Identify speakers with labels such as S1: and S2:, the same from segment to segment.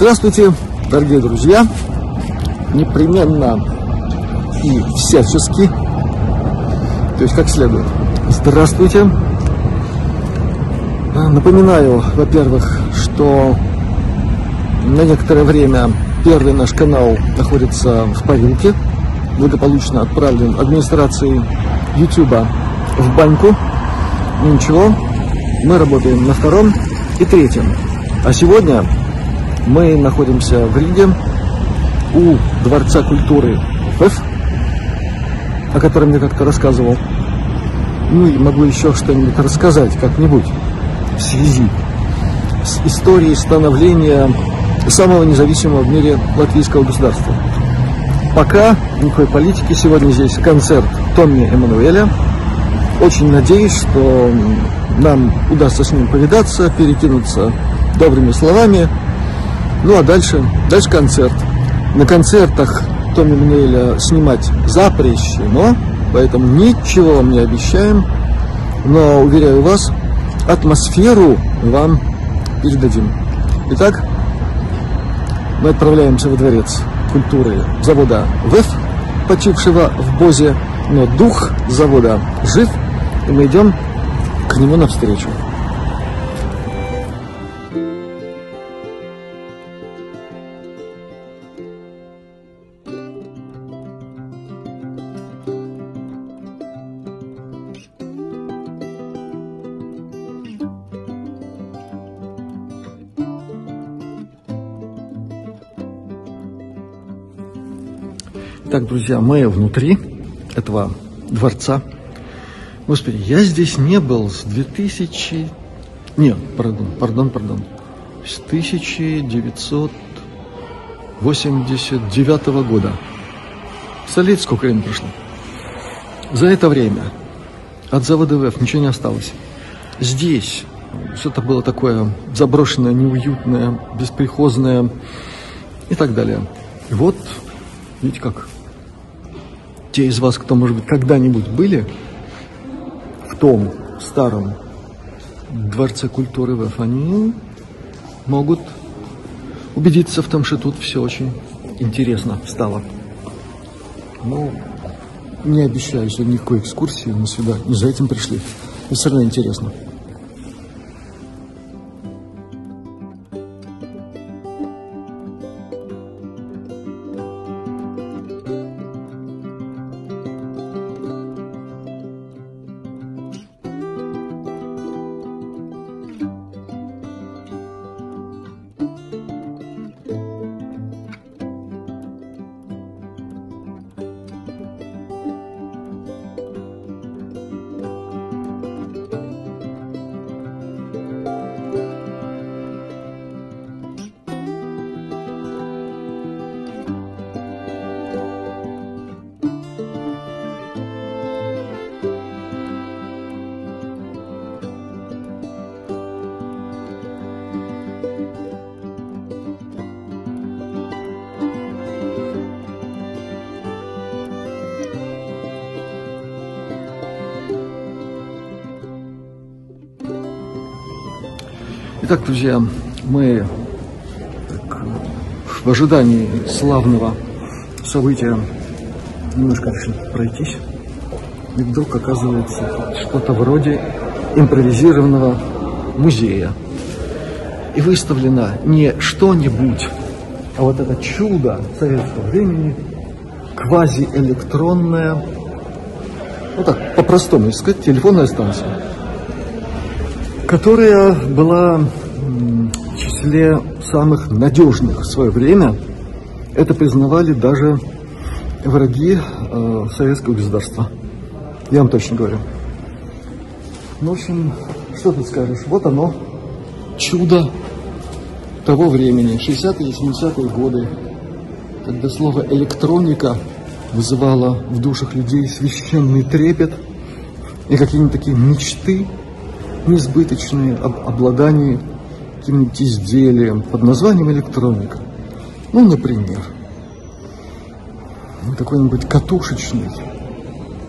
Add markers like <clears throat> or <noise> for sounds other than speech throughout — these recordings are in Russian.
S1: Здравствуйте, дорогие друзья! Непременно и всячески, то есть как следует. Здравствуйте! А, напоминаю, во-первых, что на некоторое время первый наш канал находится в парилке, благополучно отправлен администрацией YouTube в баньку. Ну ничего, мы работаем на втором и третьем. А сегодня мы находимся в Риге у Дворца культуры ФЭФ, о котором я как-то рассказывал. Ну и могу еще что-нибудь рассказать как-нибудь в связи с историей становления самого независимого в мире латвийского государства. Пока никакой политики. Сегодня здесь концерт Томми Эммануэля. Очень надеюсь, что нам удастся с ним повидаться, перекинуться добрыми словами. Ну а дальше, дальше концерт. На концертах Томми Эммануэля снимать запрещено, поэтому ничего вам не обещаем. Но, уверяю вас, атмосферу вам передадим. Итак, мы отправляемся во дворец культуры завода ВЭФ, почившего в Бозе, но дух завода жив, и мы идем к нему навстречу. Так, друзья, мы внутри этого дворца. Господи, я здесь не был с 2000... Нет, пардон, пардон, пардон. С 1989 года. Представляете, сколько времени прошло? За это время от завода ВФ ничего не осталось. Здесь что-то было такое заброшенное, неуютное, бесприхозное и так далее. И вот, видите как, те из вас, кто, может быть, когда-нибудь были в том старом Дворце культуры ВФ, они могут убедиться в том, что тут все очень интересно стало. Но не обещаю сегодня никакой экскурсии, мы сюда не за этим пришли. И все равно интересно. Итак, друзья, мы так, в ожидании славного события немножко решили пройтись. И вдруг оказывается что-то вроде импровизированного музея. И выставлено не что-нибудь, а вот это чудо советского времени, квазиэлектронная, ну так, по-простому сказать, телефонная станция которая была в числе самых надежных в свое время. Это признавали даже враги э, советского государства. Я вам точно говорю. Ну, в общем, что тут скажешь? Вот оно, чудо того времени, 60-е, 70-е годы, когда слово «электроника» вызывало в душах людей священный трепет и какие-нибудь такие мечты несбыточные об обладании каким-нибудь изделием под названием электроника. Ну, например, какой-нибудь катушечный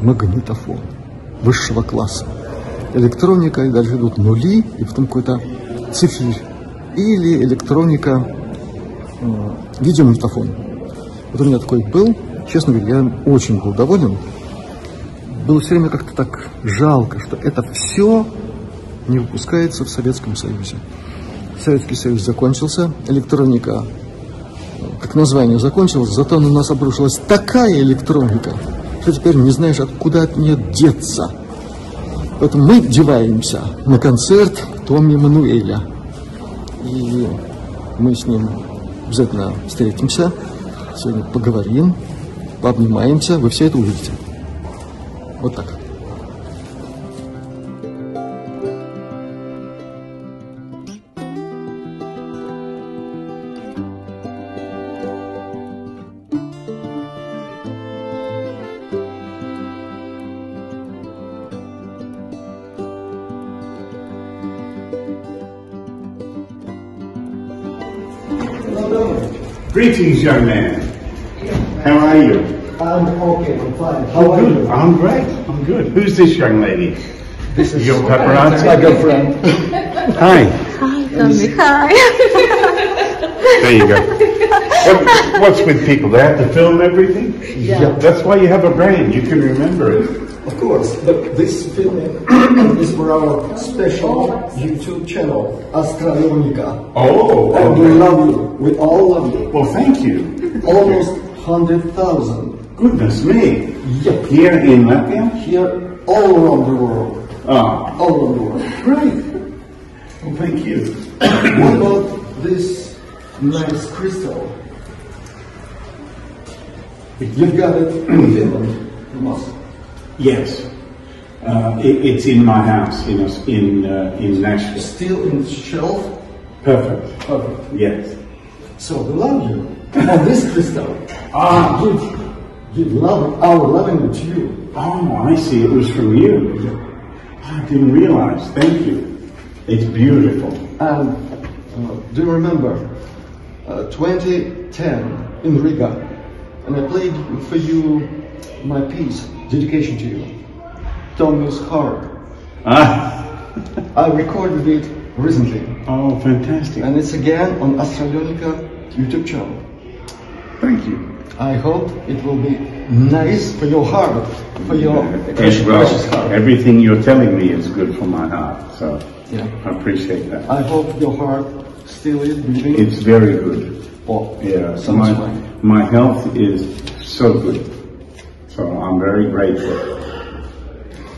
S1: магнитофон высшего класса. Электроника, и дальше идут нули, и потом какой-то цифрь. Или электроника э, видеомагнитофон. Вот у меня такой был, честно говоря, я очень был доволен. Было все время как-то так жалко, что это все не выпускается в Советском Союзе. Советский Союз закончился, электроника, как название, закончилась, зато на нас обрушилась такая электроника, что теперь не знаешь, откуда от нее деться. Поэтому мы деваемся на концерт Томми Мануэля. И мы с ним обязательно встретимся, сегодня поговорим, пообнимаемся, вы все это увидите. Вот так.
S2: Greetings, young man. How are you?
S1: I'm okay, I'm fine.
S2: Oh, good. I'm great. I'm good. Who's this young lady?
S1: This is
S2: Your paparazzi?
S1: my girlfriend.
S2: Hi.
S3: Hi, Tommy. Hi.
S2: There you go. What, what's with people? They have to film everything?
S1: Yeah.
S2: That's why you have a brain. You can remember it.
S1: Of course, but this filming <clears throat> is for our special YouTube channel, Astronomica.
S2: Oh,
S1: And we love you. We all love you.
S2: Well, thank you.
S1: Almost 100,000
S2: Goodness me.
S1: Yep.
S2: Here in Latvia?
S1: here all around the world.
S2: Ah,
S1: All around the world.
S2: great. Well, thank you. <coughs>
S1: What about this nice crystal? You've got it in Finland, you must.
S2: Yes. Uh, it, it's in my house in Aus- in uh, in Nashville.
S1: Still in the shelf?
S2: Perfect.
S1: Perfect.
S2: Yes.
S1: So we love you. And this crystal,
S2: Ah.
S1: give, give love, our loving it to you.
S2: Oh, I see. It was from you. I didn't realize. Thank you. It's beautiful.
S1: And uh, do you remember uh, 2010 in Riga? And I played for you my piece, dedication to you. Tommy's Heart.
S2: Ah.
S1: I recorded it recently.
S2: Oh, fantastic.
S1: And it's again on Astronomica YouTube channel.
S2: Thank you.
S1: I hope it will be nice for your heart, for your precious,
S2: well,
S1: precious heart.
S2: everything you're telling me is good for my heart. So
S1: Yeah.
S2: I appreciate that.
S1: I hope your heart still is beating.
S2: It's very good.
S1: oh,
S2: Yeah.
S1: sounds
S2: My. My health is so good. So I'm very grateful.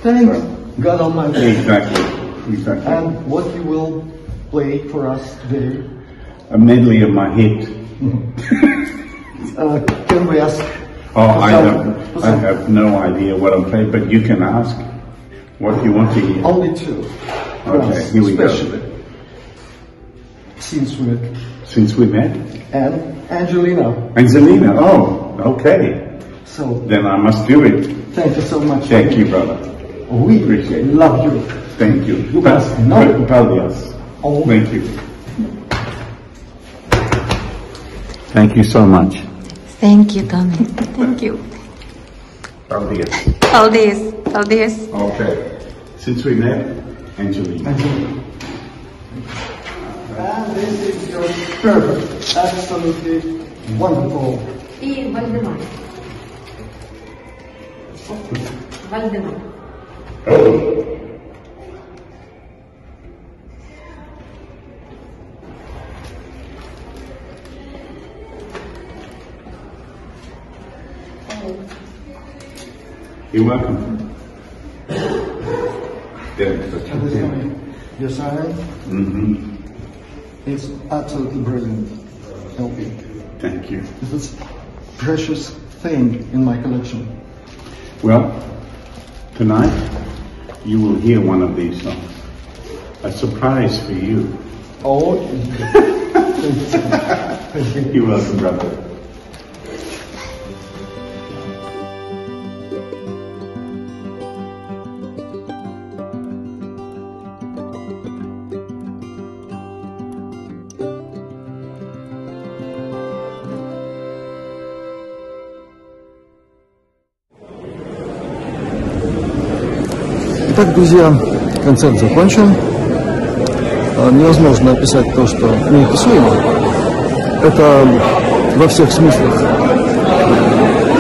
S1: Thanks, God Almighty.
S2: Exactly. Exactly.
S1: And what you will play for us today?
S2: A medley of my hit.
S1: Uh, can we ask?
S2: Oh, I don't. I have no idea what I'm playing, but you can ask what you want to hear.
S1: Only two.
S2: Okay, here we go.
S1: especially. Since we met.
S2: Since we met,
S1: And Angelina.
S2: Angelina. Oh, okay.
S1: So,
S2: Then I must do it.
S1: thank you so much.
S2: Thank you, brother.
S1: Oh, we
S2: Appreciate it.
S1: love you.
S2: Thank you.
S1: You guys know.
S2: Paldies.
S1: Oh.
S2: Thank you. Thank you so much.
S3: Thank you, Tommy. Thank you. All these.
S2: All Paldies.
S3: Paldies. Paldies.
S2: Okay. Since we met, Angelina.
S1: And this is just perfect. Absolutely wonderful.
S4: Dear Valdemar. Valdemar.
S2: Oh. You're welcome.
S1: yeah, Yes, I am.
S2: Mm-hmm.
S1: It's absolutely brilliant LP.
S2: Thank you.
S1: It's a precious thing in my collection.
S2: Well, tonight you will hear one of these songs. A surprise for you.
S1: Oh, <laughs>
S2: You're welcome, brother.
S1: Итак, друзья, концерт закончен. А, Невозможно описать то, что неописуемо. Это во всех смыслах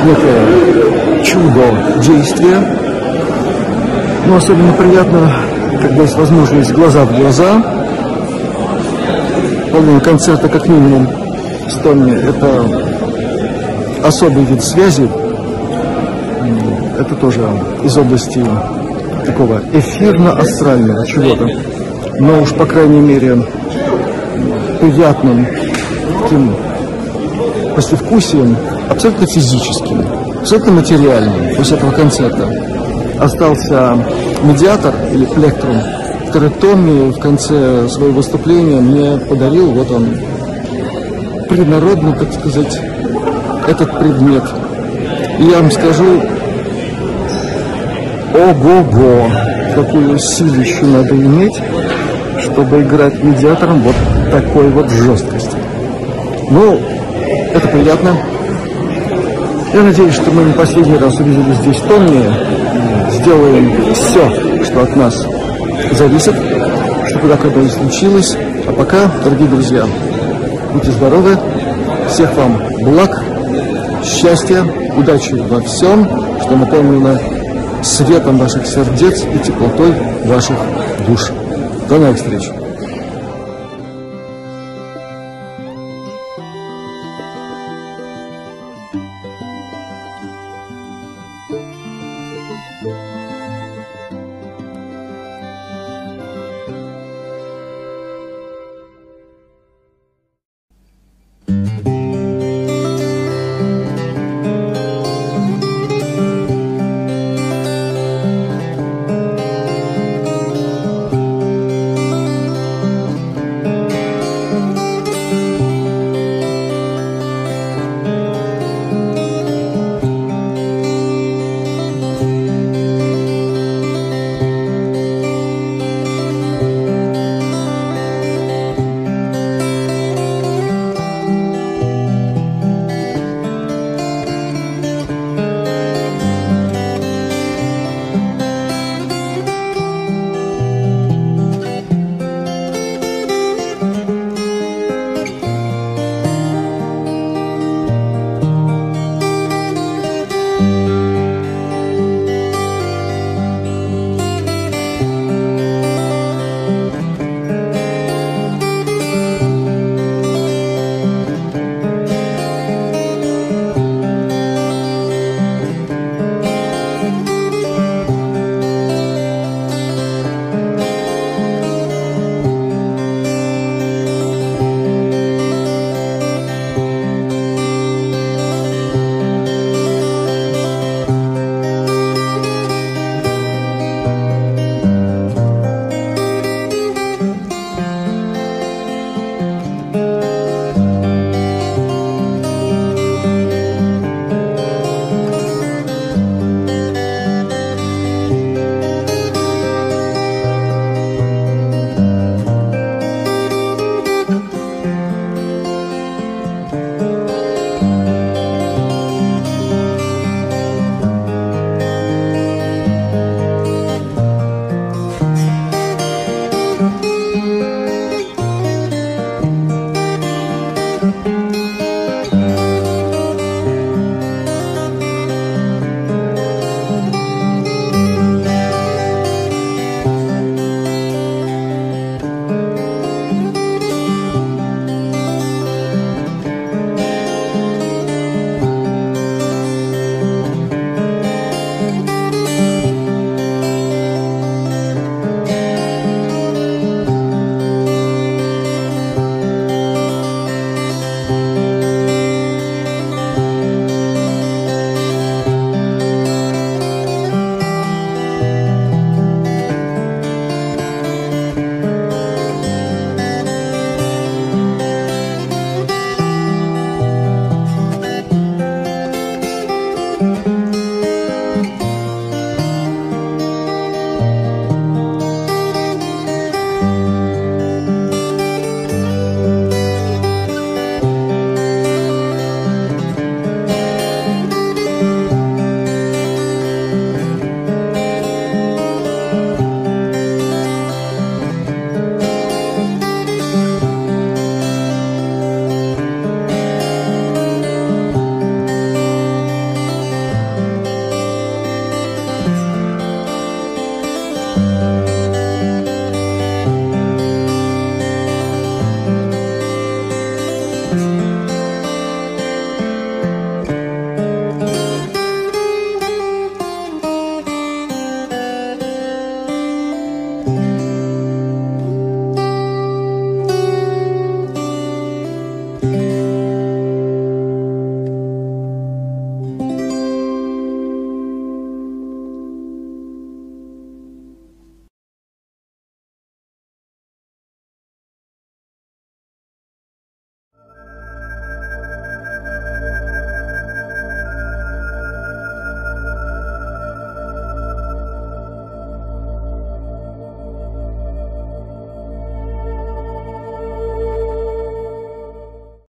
S1: некое чудо действия. Но особенно приятно, когда есть возможность глаза в глаза. Половина концерта, как минимум, с Томми, это особый вид связи. Это тоже из области такого эфирно-астрального чего-то. Но уж, по крайней мере, приятным таким послевкусием, абсолютно физическим, абсолютно материальным после этого концерта. Остался медиатор или плектрум, который Томми в конце своего выступления мне подарил. Вот он, принародно, так сказать, этот предмет. И я вам скажу, ого-го, какую силищу надо иметь, чтобы играть медиатором вот такой вот жесткости. Ну, это приятно. Я надеюсь, что мы не последний раз увидели здесь Томми. Сделаем все, что от нас зависит, чтобы такое и случилось. А пока, дорогие друзья, будьте здоровы, всех вам благ, счастья, удачи во всем, что наполнено светом ваших сердец и теплотой ваших душ. До новых встреч!